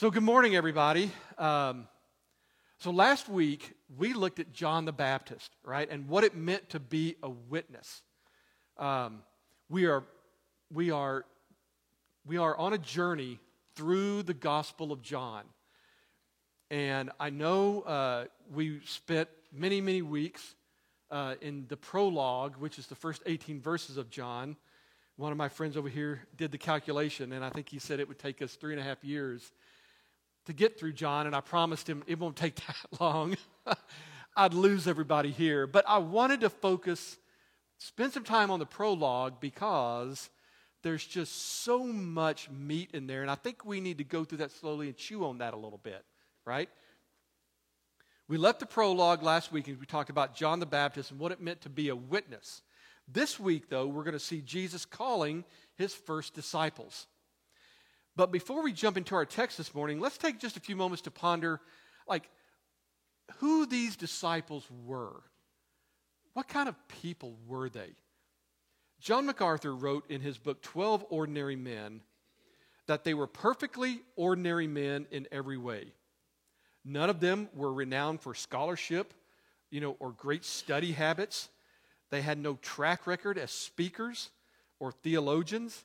So, good morning, everybody. Um, so, last week we looked at John the Baptist, right, and what it meant to be a witness. Um, we are, we are, we are on a journey through the Gospel of John, and I know uh, we spent many, many weeks uh, in the prologue, which is the first 18 verses of John. One of my friends over here did the calculation, and I think he said it would take us three and a half years to get through John, and I promised him it won't take that long. I'd lose everybody here. But I wanted to focus, spend some time on the prologue because there's just so much meat in there, and I think we need to go through that slowly and chew on that a little bit, right? We left the prologue last week and we talked about John the Baptist and what it meant to be a witness. This week, though, we're going to see Jesus calling his first disciples. But before we jump into our text this morning, let's take just a few moments to ponder like who these disciples were. What kind of people were they? John MacArthur wrote in his book 12 Ordinary Men that they were perfectly ordinary men in every way. None of them were renowned for scholarship, you know, or great study habits. They had no track record as speakers or theologians.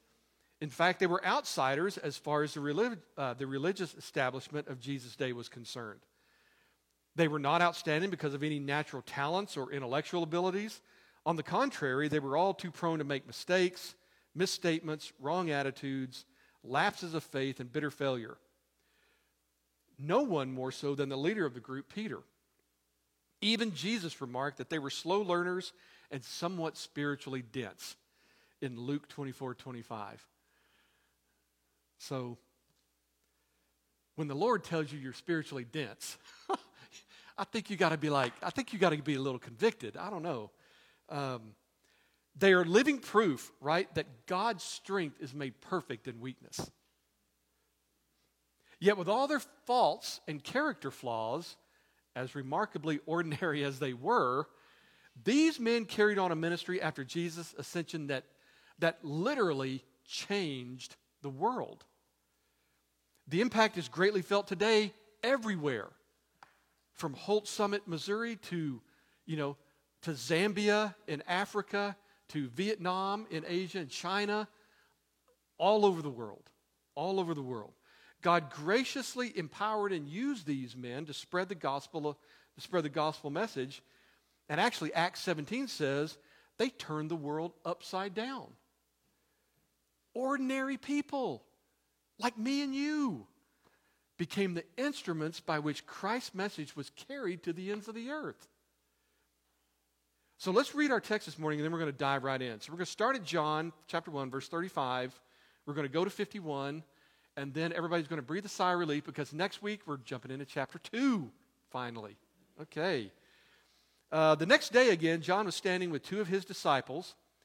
In fact, they were outsiders as far as the, relig- uh, the religious establishment of Jesus' day was concerned. They were not outstanding because of any natural talents or intellectual abilities. On the contrary, they were all too prone to make mistakes, misstatements, wrong attitudes, lapses of faith, and bitter failure. No one more so than the leader of the group, Peter. Even Jesus remarked that they were slow learners and somewhat spiritually dense in Luke 24 25. So, when the Lord tells you you're spiritually dense, I think you got to be like, I think you got to be a little convicted. I don't know. Um, they are living proof, right, that God's strength is made perfect in weakness. Yet, with all their faults and character flaws, as remarkably ordinary as they were, these men carried on a ministry after Jesus' ascension that, that literally changed the world. The impact is greatly felt today everywhere. From Holts Summit, Missouri to, you know, to Zambia in Africa, to Vietnam in Asia and China, all over the world. All over the world. God graciously empowered and used these men to spread the gospel, to spread the gospel message. And actually, Acts 17 says they turned the world upside down. Ordinary people like me and you, became the instruments by which Christ's message was carried to the ends of the earth. So let's read our text this morning and then we're going to dive right in. So we're going to start at John chapter 1, verse 35. We're going to go to 51, and then everybody's going to breathe a sigh of relief because next week we're jumping into chapter 2, finally. Okay. Uh, the next day again, John was standing with two of his disciples,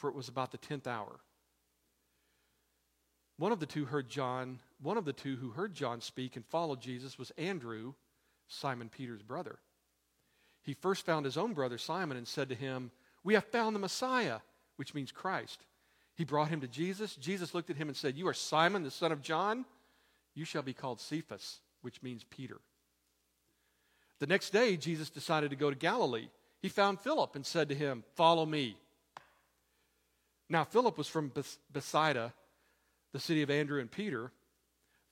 for it was about the tenth hour. One of the two heard John, one of the two who heard John speak and followed Jesus was Andrew, Simon Peter's brother. He first found his own brother Simon and said to him, We have found the Messiah, which means Christ. He brought him to Jesus. Jesus looked at him and said, You are Simon, the son of John. You shall be called Cephas, which means Peter. The next day, Jesus decided to go to Galilee. He found Philip and said to him, Follow me. Now, Philip was from Bethsaida the city of Andrew and Peter,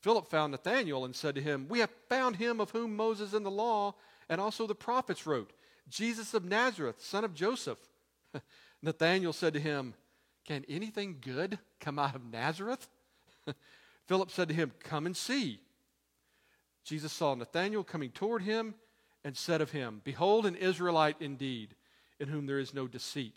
Philip found Nathanael and said to him, We have found him of whom Moses in the law and also the prophets wrote, Jesus of Nazareth, son of Joseph. Nathanael said to him, Can anything good come out of Nazareth? Philip said to him, Come and see. Jesus saw Nathanael coming toward him and said of him, Behold, an Israelite indeed, in whom there is no deceit.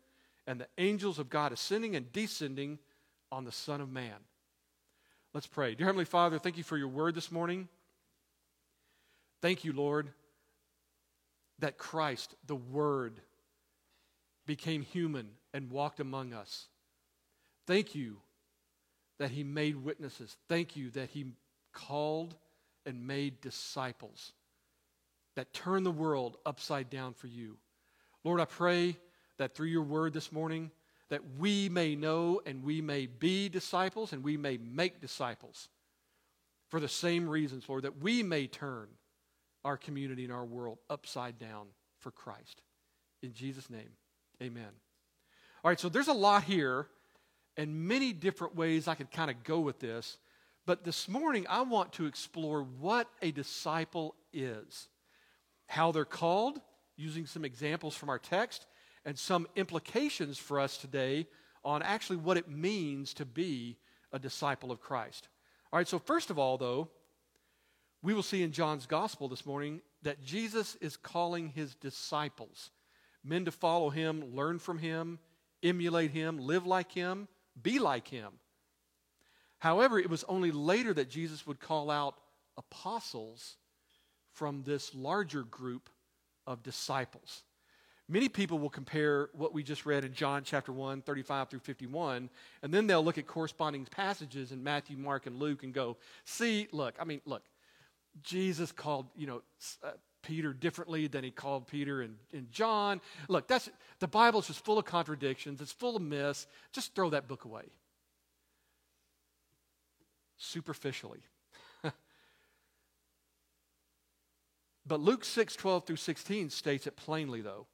and the angels of God ascending and descending on the Son of Man. Let's pray. Dear Heavenly Father, thank you for your word this morning. Thank you, Lord, that Christ, the Word, became human and walked among us. Thank you that he made witnesses. Thank you that he called and made disciples that turned the world upside down for you. Lord, I pray that through your word this morning, that we may know and we may be disciples and we may make disciples for the same reasons, Lord, that we may turn our community and our world upside down for Christ. In Jesus' name, amen. All right, so there's a lot here and many different ways I could kind of go with this. But this morning, I want to explore what a disciple is, how they're called, using some examples from our text, and some implications for us today on actually what it means to be a disciple of Christ. All right, so first of all, though, we will see in John's gospel this morning that Jesus is calling his disciples, men to follow him, learn from him, emulate him, live like him, be like him. However, it was only later that Jesus would call out apostles from this larger group of disciples. Many people will compare what we just read in John chapter 1, 35 through 51, and then they'll look at corresponding passages in Matthew, Mark, and Luke and go, see, look, I mean, look, Jesus called, you know, uh, Peter differently than he called Peter and, and John. Look, that's the Bible's just full of contradictions, it's full of myths. Just throw that book away. Superficially. but Luke 6, 12 through 16 states it plainly, though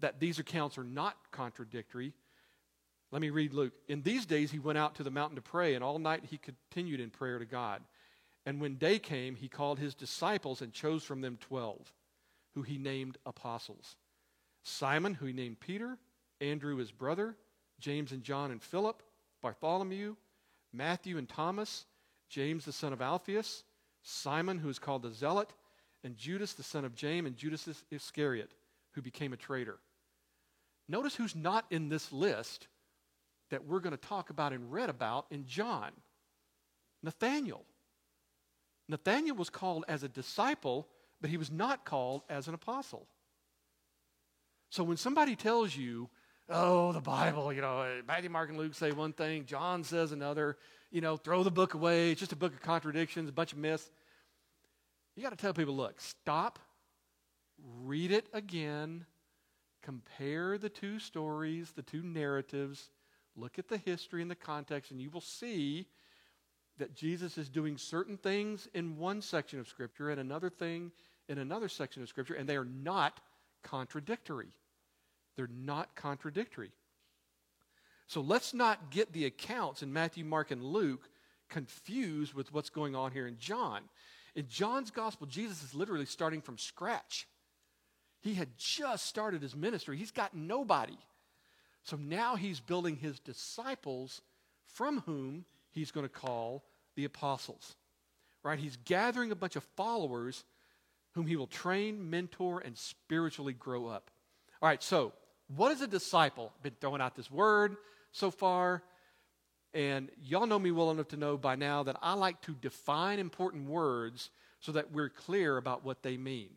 that these accounts are not contradictory. Let me read Luke. In these days, he went out to the mountain to pray, and all night he continued in prayer to God. And when day came, he called his disciples and chose from them twelve, who he named apostles Simon, who he named Peter, Andrew his brother, James and John and Philip, Bartholomew, Matthew and Thomas, James the son of Alphaeus, Simon, who is called the Zealot, and Judas the son of James, and Judas Iscariot, who became a traitor. Notice who's not in this list that we're going to talk about and read about in John Nathanael. Nathanael was called as a disciple, but he was not called as an apostle. So when somebody tells you, oh, the Bible, you know, uh, Matthew, Mark, and Luke say one thing, John says another, you know, throw the book away, it's just a book of contradictions, a bunch of myths. You got to tell people, look, stop, read it again, Compare the two stories, the two narratives, look at the history and the context, and you will see that Jesus is doing certain things in one section of Scripture and another thing in another section of Scripture, and they are not contradictory. They're not contradictory. So let's not get the accounts in Matthew, Mark, and Luke confused with what's going on here in John. In John's gospel, Jesus is literally starting from scratch. He had just started his ministry, he's got nobody. So now he's building his disciples from whom he's going to call the apostles. Right? He's gathering a bunch of followers whom he will train, mentor, and spiritually grow up. All right, so what is a disciple? I've been throwing out this word so far, and y'all know me well enough to know by now that I like to define important words so that we're clear about what they mean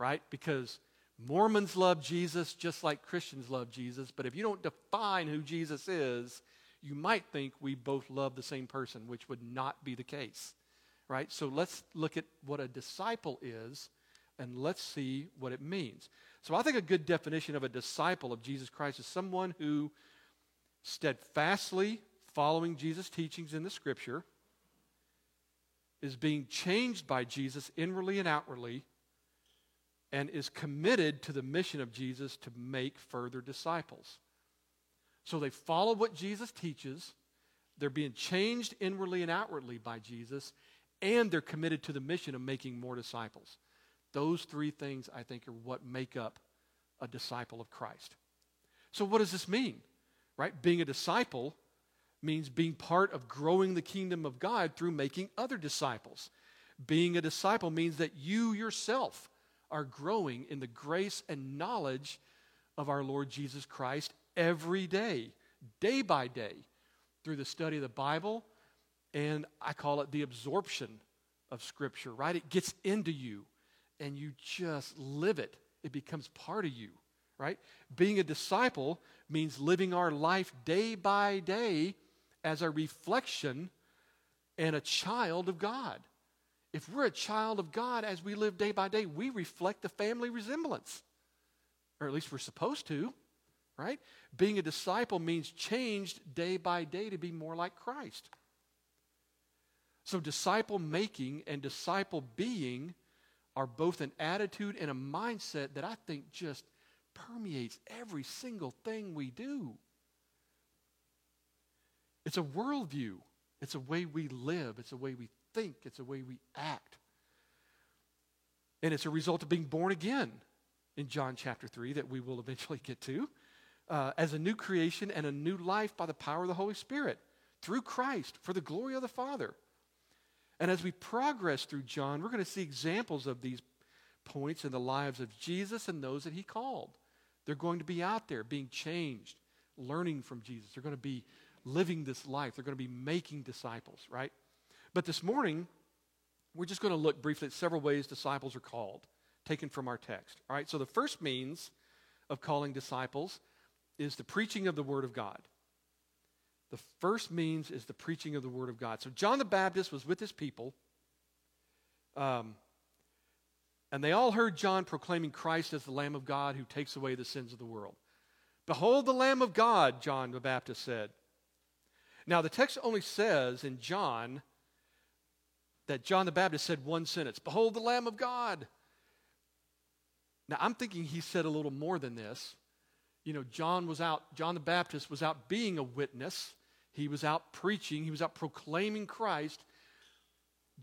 right? Because Mormons love Jesus just like Christians love Jesus, but if you don't define who Jesus is, you might think we both love the same person, which would not be the case, right? So let's look at what a disciple is and let's see what it means. So I think a good definition of a disciple of Jesus Christ is someone who steadfastly following Jesus' teachings in the scripture is being changed by Jesus inwardly and outwardly and is committed to the mission of Jesus to make further disciples. So they follow what Jesus teaches, they're being changed inwardly and outwardly by Jesus, and they're committed to the mission of making more disciples. Those three things, I think, are what make up a disciple of Christ. So, what does this mean? Right? Being a disciple means being part of growing the kingdom of God through making other disciples. Being a disciple means that you yourself are growing in the grace and knowledge of our Lord Jesus Christ every day, day by day, through the study of the Bible, and I call it the absorption of Scripture, right? It gets into you and you just live it, it becomes part of you, right? Being a disciple means living our life day by day as a reflection and a child of God. If we're a child of God as we live day by day, we reflect the family resemblance or at least we're supposed to, right? Being a disciple means changed day by day to be more like Christ. So, disciple making and disciple being are both an attitude and a mindset that I think just permeates every single thing we do. It's a worldview, it's a way we live, it's a way we think, it's a way we act. And it's a result of being born again in John chapter 3 that we will eventually get to, uh, as a new creation and a new life by the power of the Holy Spirit through Christ for the glory of the Father. And as we progress through John, we're going to see examples of these points in the lives of Jesus and those that he called. They're going to be out there being changed, learning from Jesus. They're going to be living this life. They're going to be making disciples, right? But this morning, we're just going to look briefly at several ways disciples are called taken from our text. All right, so the first means of calling disciples is the preaching of the Word of God. The first means is the preaching of the Word of God. So John the Baptist was with his people, um, and they all heard John proclaiming Christ as the Lamb of God who takes away the sins of the world. Behold the Lamb of God, John the Baptist said. Now, the text only says in John that John the Baptist said one sentence Behold the Lamb of God. Now, I'm thinking he said a little more than this. You know, John was out, John the Baptist was out being a witness, he was out preaching, he was out proclaiming Christ.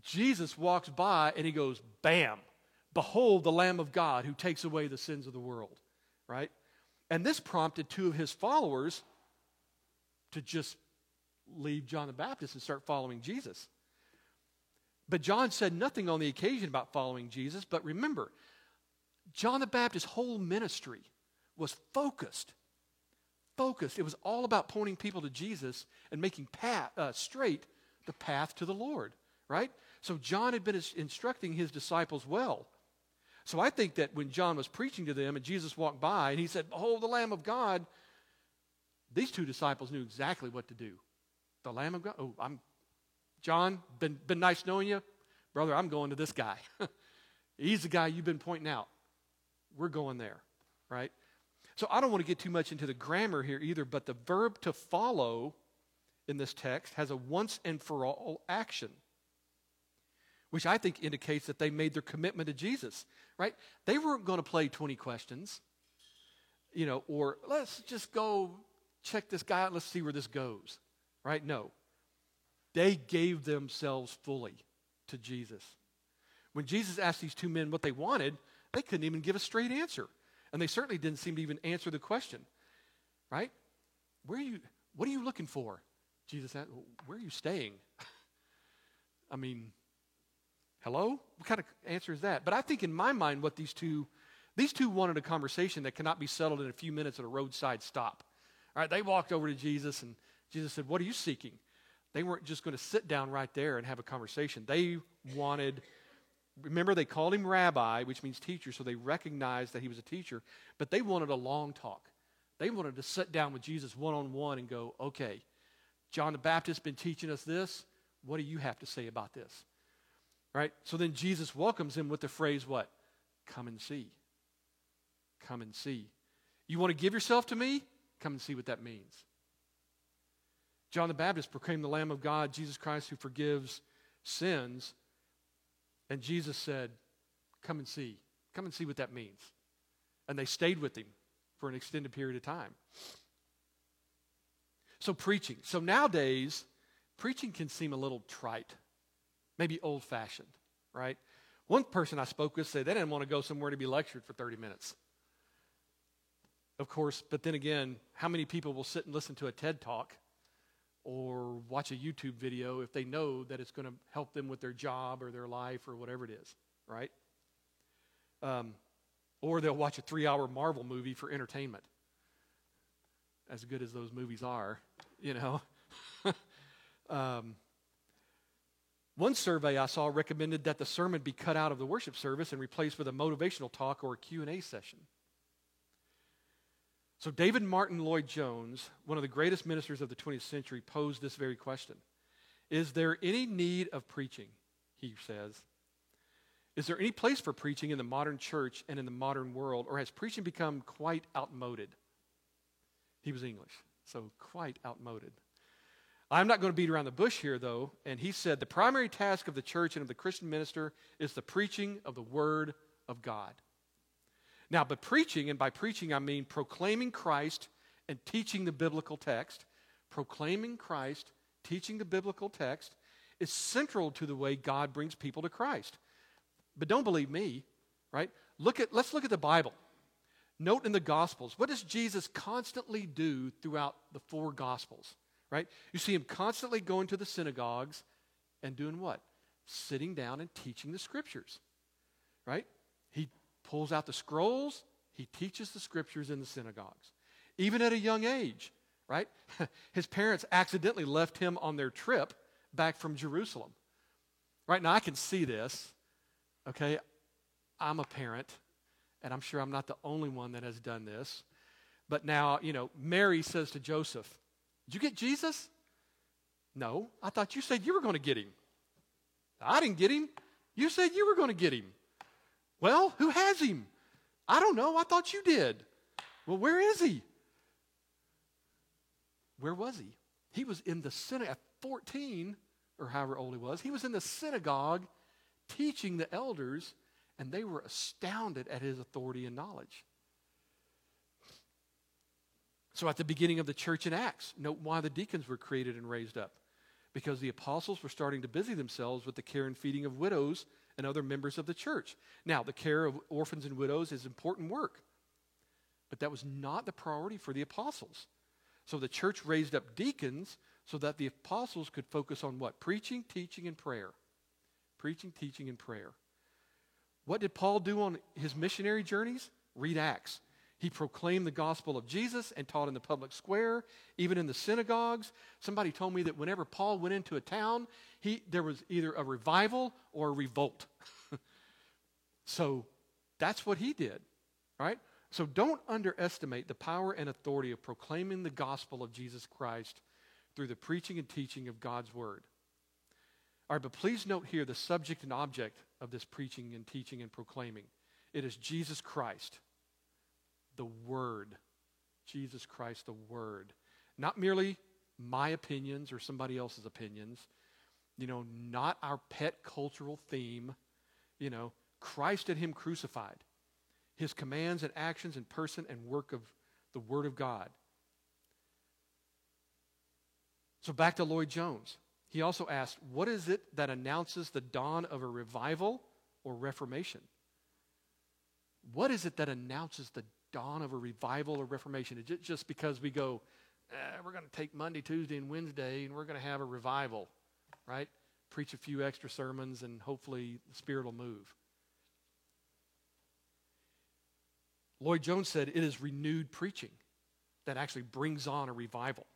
Jesus walks by and he goes, Bam, behold the Lamb of God who takes away the sins of the world, right? And this prompted two of his followers to just leave John the Baptist and start following Jesus. But John said nothing on the occasion about following Jesus. But remember, John the Baptist's whole ministry was focused. Focused. It was all about pointing people to Jesus and making path, uh, straight the path to the Lord, right? So John had been instructing his disciples well. So I think that when John was preaching to them and Jesus walked by and he said, Behold the Lamb of God, these two disciples knew exactly what to do. The Lamb of God. Oh, I'm John, been, been nice knowing you. Brother, I'm going to this guy. He's the guy you've been pointing out we're going there, right? So I don't want to get too much into the grammar here either, but the verb to follow in this text has a once and for all action, which I think indicates that they made their commitment to Jesus, right? They weren't going to play 20 questions, you know, or let's just go check this guy out, let's see where this goes, right? No. They gave themselves fully to Jesus. When Jesus asked these two men what they wanted, they couldn't even give a straight answer. And they certainly didn't seem to even answer the question. Right? Where are you what are you looking for? Jesus asked, Where are you staying? I mean, hello? What kind of answer is that? But I think in my mind, what these two these two wanted a conversation that cannot be settled in a few minutes at a roadside stop. All right, they walked over to Jesus and Jesus said, What are you seeking? They weren't just going to sit down right there and have a conversation. They wanted Remember, they called him rabbi, which means teacher, so they recognized that he was a teacher, but they wanted a long talk. They wanted to sit down with Jesus one on one and go, okay, John the Baptist been teaching us this. What do you have to say about this? Right? So then Jesus welcomes him with the phrase, what? Come and see. Come and see. You want to give yourself to me? Come and see what that means. John the Baptist proclaimed the Lamb of God, Jesus Christ, who forgives sins. And Jesus said, Come and see. Come and see what that means. And they stayed with him for an extended period of time. So, preaching. So, nowadays, preaching can seem a little trite, maybe old fashioned, right? One person I spoke with said they didn't want to go somewhere to be lectured for 30 minutes. Of course, but then again, how many people will sit and listen to a TED talk or watch a YouTube video if they know that it's going to help them with their job or their life or whatever it is, right? Um, or they'll watch a three hour Marvel movie for entertainment. As good as those movies are, you know. um, one survey I saw recommended that the sermon be cut out of the worship service and replaced with a motivational talk or a Q&A session. So David Martyn Lloyd Jones, one of the greatest ministers of the 20th century, posed this very question. Is there any need of preaching? He says. Is there any place for preaching in the modern church and in the modern world, or has preaching become quite outmoded? He was English, so quite outmoded. I'm not going to beat around the bush here, though. And he said the primary task of the church and of the Christian minister is the preaching of the Word of God. Now, but preaching, and by preaching I mean proclaiming Christ and teaching the biblical text, proclaiming Christ, teaching the biblical text, is central to the way God brings people to Christ. But don't believe me, right? Look at, let's look at the Bible. Note in the Gospels, what does Jesus constantly do throughout the four Gospels? right? You see him constantly going to the synagogues and doing what? Sitting down and teaching the scriptures, right? He pulls out the scrolls, he teaches the scriptures in the synagogues, even at a young age, right? His parents accidentally left him on their trip back from Jerusalem. Right now, I can see this, okay? I'm a parent, and I'm sure I'm not the only one that has done this. But now, you know, Mary says to Joseph, did you get Jesus? No. I thought you said you were going to get him. I didn't get him. You said you were going to get him. Well, who has him? I don't know. I thought you did. Well, where is he? Where was he? He was in the synagogue at 14, or however old he was. He was in the synagogue teaching the elders, and they were astounded at his authority and knowledge. So, at the beginning of the church in Acts, note why the deacons were created and raised up. Because the apostles were starting to busy themselves with the care and feeding of widows and other members of the church. Now, the care of orphans and widows is important work, but that was not the priority for the apostles. So, the church raised up deacons so that the apostles could focus on what? Preaching, teaching, and prayer. Preaching, teaching, and prayer. What did Paul do on his missionary journeys? Read Acts. He proclaimed the gospel of Jesus and taught in the public square, even in the synagogues. Somebody told me that whenever Paul went into a town, he, there was either a revival or a revolt. so that's what he did, right? So don't underestimate the power and authority of proclaiming the gospel of Jesus Christ through the preaching and teaching of God's word. All right, but please note here the subject and object of this preaching and teaching and proclaiming. It is Jesus Christ the Word. Jesus Christ, the Word. Not merely my opinions or somebody else's opinions, you know, not our pet cultural theme, you know, Christ and Him crucified, His commands and actions and person and work of the Word of God. So back to Lloyd Jones. He also asked, What is it that announces the dawn of a revival or reformation? What is it that announces the dawn of a revival or reformation. It's just because we go, eh, we're going to take Monday, Tuesday, and Wednesday, and we're going to have a revival, right? Preach a few extra sermons, and hopefully the Spirit will move. Lloyd Jones said it is renewed preaching that actually brings on a revival.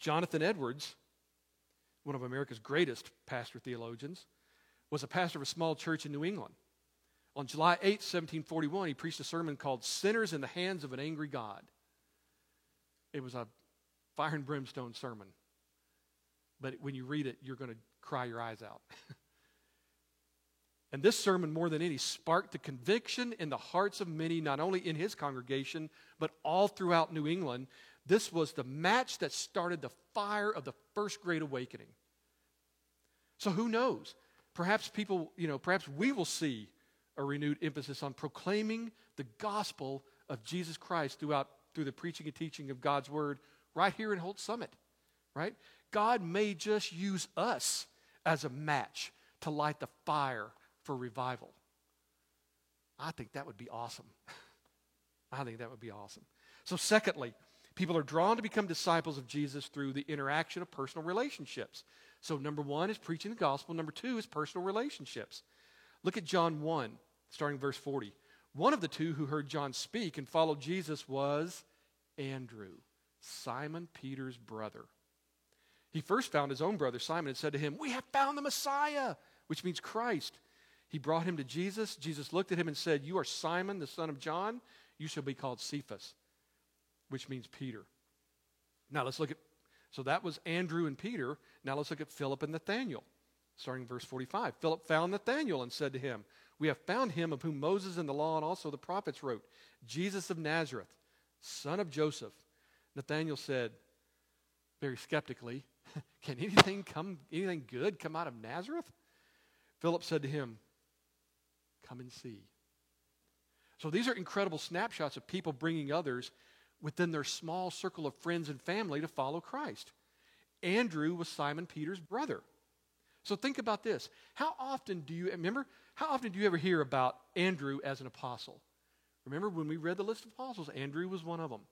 Jonathan Edwards, one of America's greatest pastor theologians, was a pastor of a small church in New England. On July 8, 1741, he preached a sermon called Sinners in the Hands of an Angry God. It was a fire and brimstone sermon. But when you read it, you're going to cry your eyes out. and this sermon, more than any, sparked the conviction in the hearts of many, not only in his congregation, but all throughout New England. This was the match that started the fire of the first great awakening. So who knows? Perhaps people, you know, perhaps we will see a renewed emphasis on proclaiming the gospel of Jesus Christ throughout through the preaching and teaching of God's word right here in Holts Summit. Right? God may just use us as a match to light the fire for revival. I think that would be awesome. I think that would be awesome. So, secondly, people are drawn to become disciples of Jesus through the interaction of personal relationships. So, number one is preaching the gospel, number two is personal relationships. Look at John 1, starting verse 40. One of the two who heard John speak and followed Jesus was Andrew, Simon Peter's brother. He first found his own brother Simon and said to him, We have found the Messiah, which means Christ. He brought him to Jesus. Jesus looked at him and said, You are Simon, the son of John. You shall be called Cephas, which means Peter. Now let's look at, so that was Andrew and Peter. Now let's look at Philip and Nathanael, starting verse 45. Philip found Nathanael and said to him, We have found him of whom Moses and the law and also the prophets wrote, Jesus of Nazareth, son of Joseph. Nathanael said, very skeptically, Can anything come anything good come out of Nazareth? Philip said to him, Come and see. So these are incredible snapshots of people bringing others within their small circle of friends and family to follow Christ. Andrew was Simon Peter's brother. So think about this. How often do you remember? How often do you ever hear about Andrew as an apostle? Remember when we read the list of apostles, Andrew was one of them.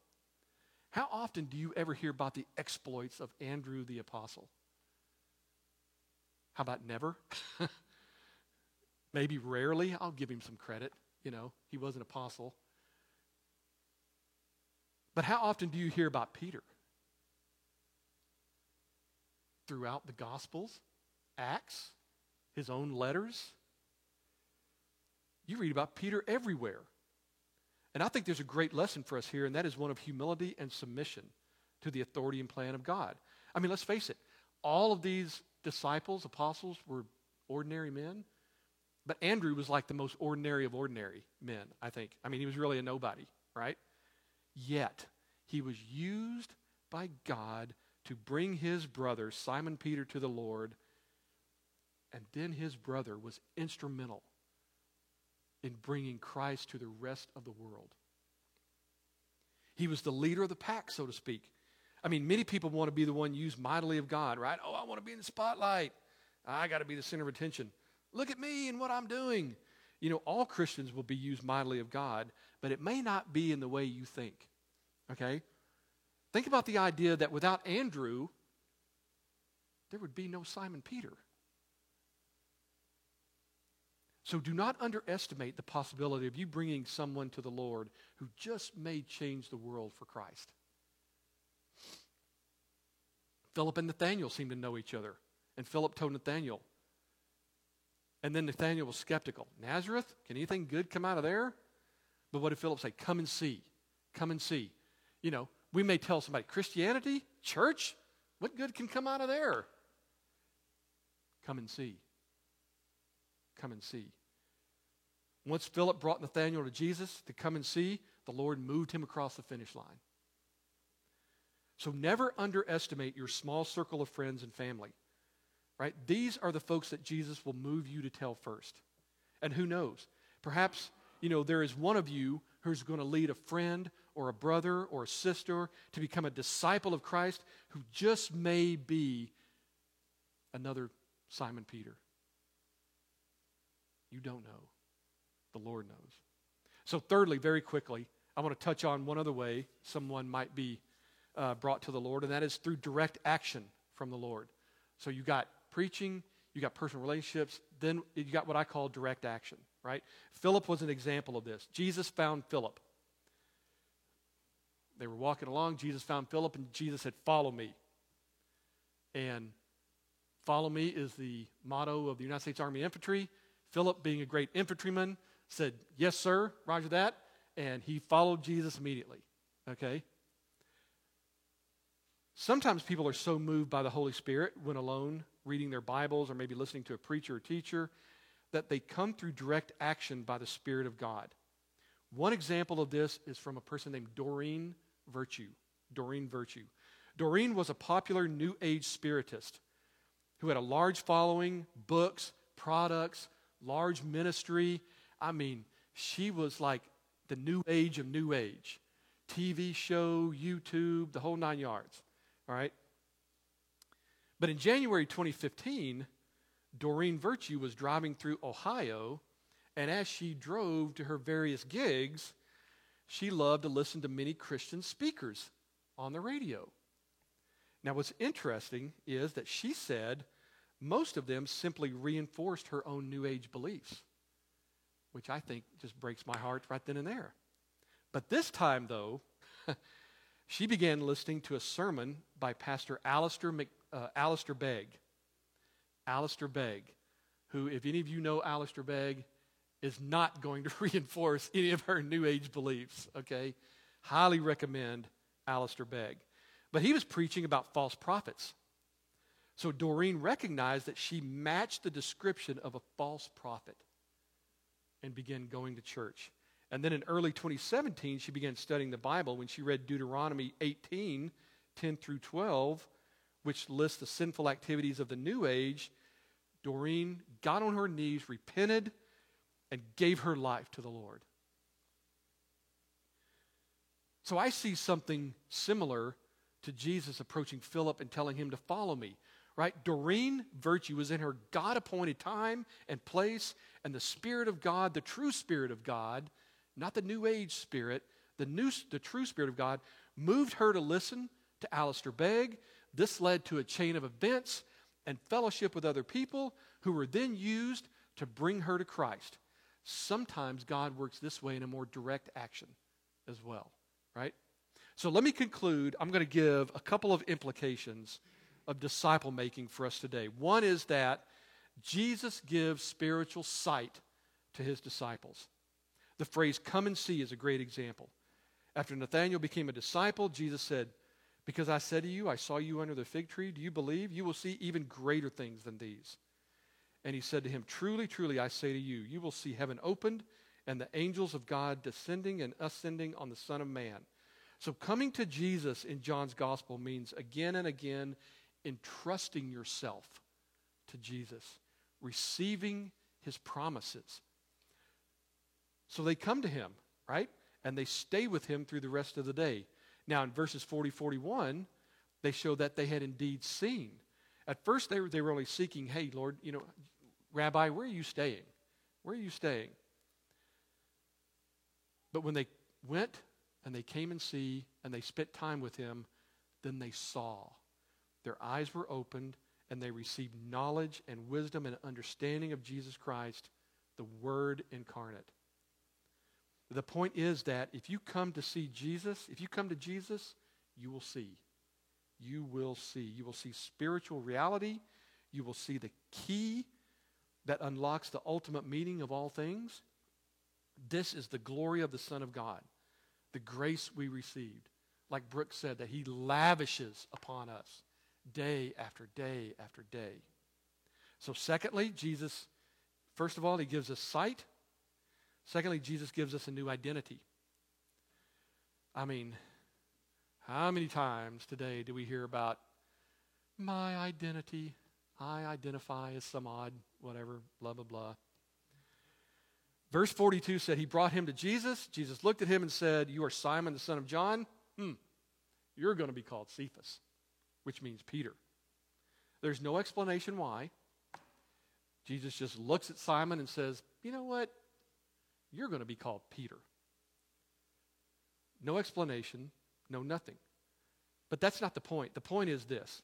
How often do you ever hear about the exploits of Andrew the apostle? How about never? Maybe rarely. I'll give him some credit. You know, he was an apostle. But how often do you hear about Peter? Throughout the Gospels, Acts, his own letters. You read about Peter everywhere. And I think there's a great lesson for us here, and that is one of humility and submission to the authority and plan of God. I mean, let's face it, all of these disciples, apostles, were ordinary men. But Andrew was like the most ordinary of ordinary men, I think. I mean, he was really a nobody, right? Yet, he was used by God to bring his brother, Simon Peter, to the Lord. And then his brother was instrumental in bringing Christ to the rest of the world. He was the leader of the pack, so to speak. I mean, many people want to be the one used mightily of God, right? Oh, I want to be in the spotlight. I got to be the center of attention. Look at me and what I'm doing. You know, all Christians will be used mightily of God, but it may not be in the way you think. Okay? Think about the idea that without Andrew, there would be no Simon Peter. So do not underestimate the possibility of you bringing someone to the Lord who just may change the world for Christ. Philip and Nathanael seemed to know each other. And Philip told Nathanael. And then Nathanael was skeptical. Nazareth? Can anything good come out of there? But what did Philip say? Come and see. Come and see. You know, we may tell somebody, Christianity? Church? What good can come out of there? Come and see. Come and see. Once Philip brought Nathanael to Jesus to come and see, the Lord moved him across the finish line. So never underestimate your small circle of friends and family. Right? These are the folks that Jesus will move you to tell first. And who knows? Perhaps, you know, there is one of you who's going to lead a friend or a brother or a sister to become a disciple of Christ who just may be another Simon Peter. You don't know. The Lord knows. So, thirdly, very quickly, I want to touch on one other way someone might be uh, brought to the Lord, and that is through direct action from the Lord. So, you got preaching, you got personal relationships, then you got what I call direct action, right? Philip was an example of this. Jesus found Philip. They were walking along, Jesus found Philip, and Jesus said, Follow me. And follow me is the motto of the United States Army Infantry. Philip, being a great infantryman, said, Yes, sir, roger that. And he followed Jesus immediately. Okay? Sometimes people are so moved by the Holy Spirit when alone reading their Bibles or maybe listening to a preacher or teacher that they come through direct action by the Spirit of God. One example of this is from a person named Doreen Virtue. Doreen Virtue. Doreen was a popular New Age spiritist who had a large following, books, products, large ministry. I mean, she was like the new age of new age TV show, YouTube, the whole nine yards. All right? But in January 2015, Doreen Virtue was driving through Ohio, and as she drove to her various gigs, she loved to listen to many Christian speakers on the radio. Now, what's interesting is that she said most of them simply reinforced her own New Age beliefs, which I think just breaks my heart right then and there. But this time, though, she began listening to a sermon by Pastor Alistair, Mc, uh, Alistair Begg. Alistair Begg, who, if any of you know Alistair Begg, is not going to reinforce any of her New Age beliefs, okay? Highly recommend Alistair Begg. But he was preaching about false prophets. So Doreen recognized that she matched the description of a false prophet and began going to church. And then in early 2017, she began studying the Bible when she read Deuteronomy 18 10 through 12, which lists the sinful activities of the New Age. Doreen got on her knees, repented, and gave her life to the Lord. So I see something similar to Jesus approaching Philip and telling him to follow me. Right? Doreen Virtue was in her God appointed time and place, and the Spirit of God, the true Spirit of God, not the New Age Spirit, the, new, the true Spirit of God, moved her to listen to Alistair Begg. This led to a chain of events and fellowship with other people who were then used to bring her to Christ. Sometimes God works this way in a more direct action as well, right? So let me conclude. I'm going to give a couple of implications of disciple making for us today. One is that Jesus gives spiritual sight to his disciples. The phrase come and see is a great example. After Nathanael became a disciple, Jesus said, Because I said to you, I saw you under the fig tree, do you believe? You will see even greater things than these. And he said to him, Truly, truly, I say to you, you will see heaven opened and the angels of God descending and ascending on the Son of Man. So, coming to Jesus in John's gospel means again and again entrusting yourself to Jesus, receiving his promises. So they come to him, right? And they stay with him through the rest of the day. Now, in verses 40 41, they show that they had indeed seen. At first, they were, they were only seeking, hey, Lord, you know, Rabbi, where are you staying? Where are you staying? But when they went and they came and see and they spent time with him, then they saw. Their eyes were opened and they received knowledge and wisdom and understanding of Jesus Christ, the Word incarnate. The point is that if you come to see Jesus, if you come to Jesus, you will see. You will see. You will see spiritual reality. You will see the key that unlocks the ultimate meaning of all things. This is the glory of the Son of God, the grace we received. Like Brooks said, that He lavishes upon us day after day after day. So, secondly, Jesus, first of all, He gives us sight. Secondly, Jesus gives us a new identity. I mean, how many times today do we hear about my identity? I identify as some odd, whatever, blah, blah, blah. Verse 42 said, He brought him to Jesus. Jesus looked at him and said, You are Simon, the son of John. Hmm, you're going to be called Cephas, which means Peter. There's no explanation why. Jesus just looks at Simon and says, You know what? You're going to be called Peter. No explanation, no nothing. But that's not the point. The point is this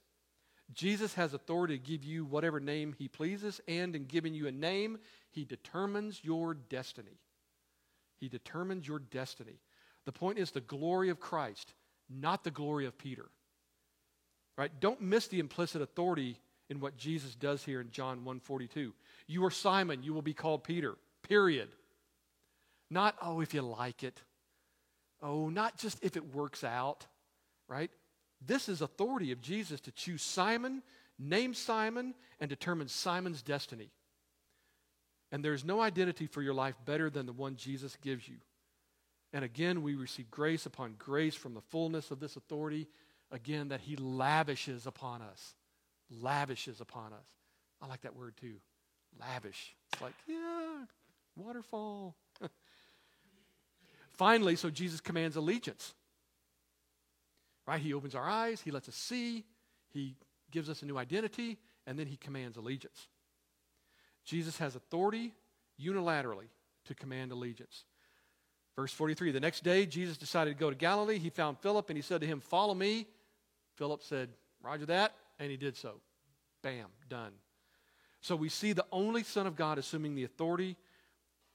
Jesus has authority to give you whatever name he pleases, and in giving you a name, he determines your destiny. He determines your destiny. The point is the glory of Christ, not the glory of Peter. Right? Don't miss the implicit authority in what Jesus does here in John 1:42. You are Simon, you will be called Peter. Period. Not oh if you like it. Oh, not just if it works out, right? This is authority of Jesus to choose Simon, name Simon, and determine Simon's destiny. And there's no identity for your life better than the one Jesus gives you. And again, we receive grace upon grace from the fullness of this authority. Again, that he lavishes upon us. Lavishes upon us. I like that word too. Lavish. It's like, yeah, waterfall. Finally, so Jesus commands allegiance. Right? He opens our eyes, he lets us see, he gives us a new identity, and then he commands allegiance. Jesus has authority unilaterally to command allegiance. Verse 43 The next day, Jesus decided to go to Galilee. He found Philip and he said to him, Follow me. Philip said, Roger that. And he did so. Bam, done. So we see the only Son of God assuming the authority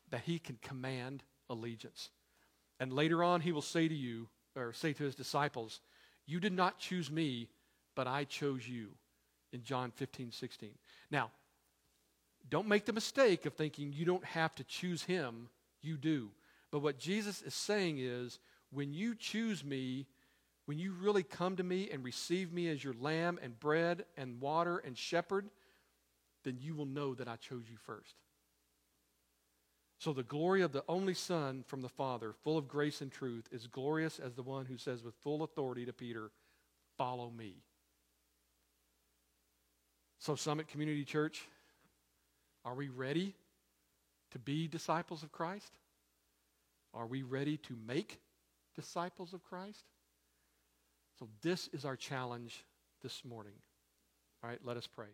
that he can command allegiance. And later on, he will say to you, or say to his disciples, You did not choose me, but I chose you in John 15, 16. Now, don't make the mistake of thinking you don't have to choose him. You do. But what Jesus is saying is when you choose me, when you really come to me and receive me as your lamb and bread and water and shepherd, then you will know that I chose you first. So the glory of the only Son from the Father, full of grace and truth, is glorious as the one who says with full authority to Peter, Follow me. So, Summit Community Church, are we ready to be disciples of Christ? Are we ready to make disciples of Christ? So, this is our challenge this morning. All right, let us pray.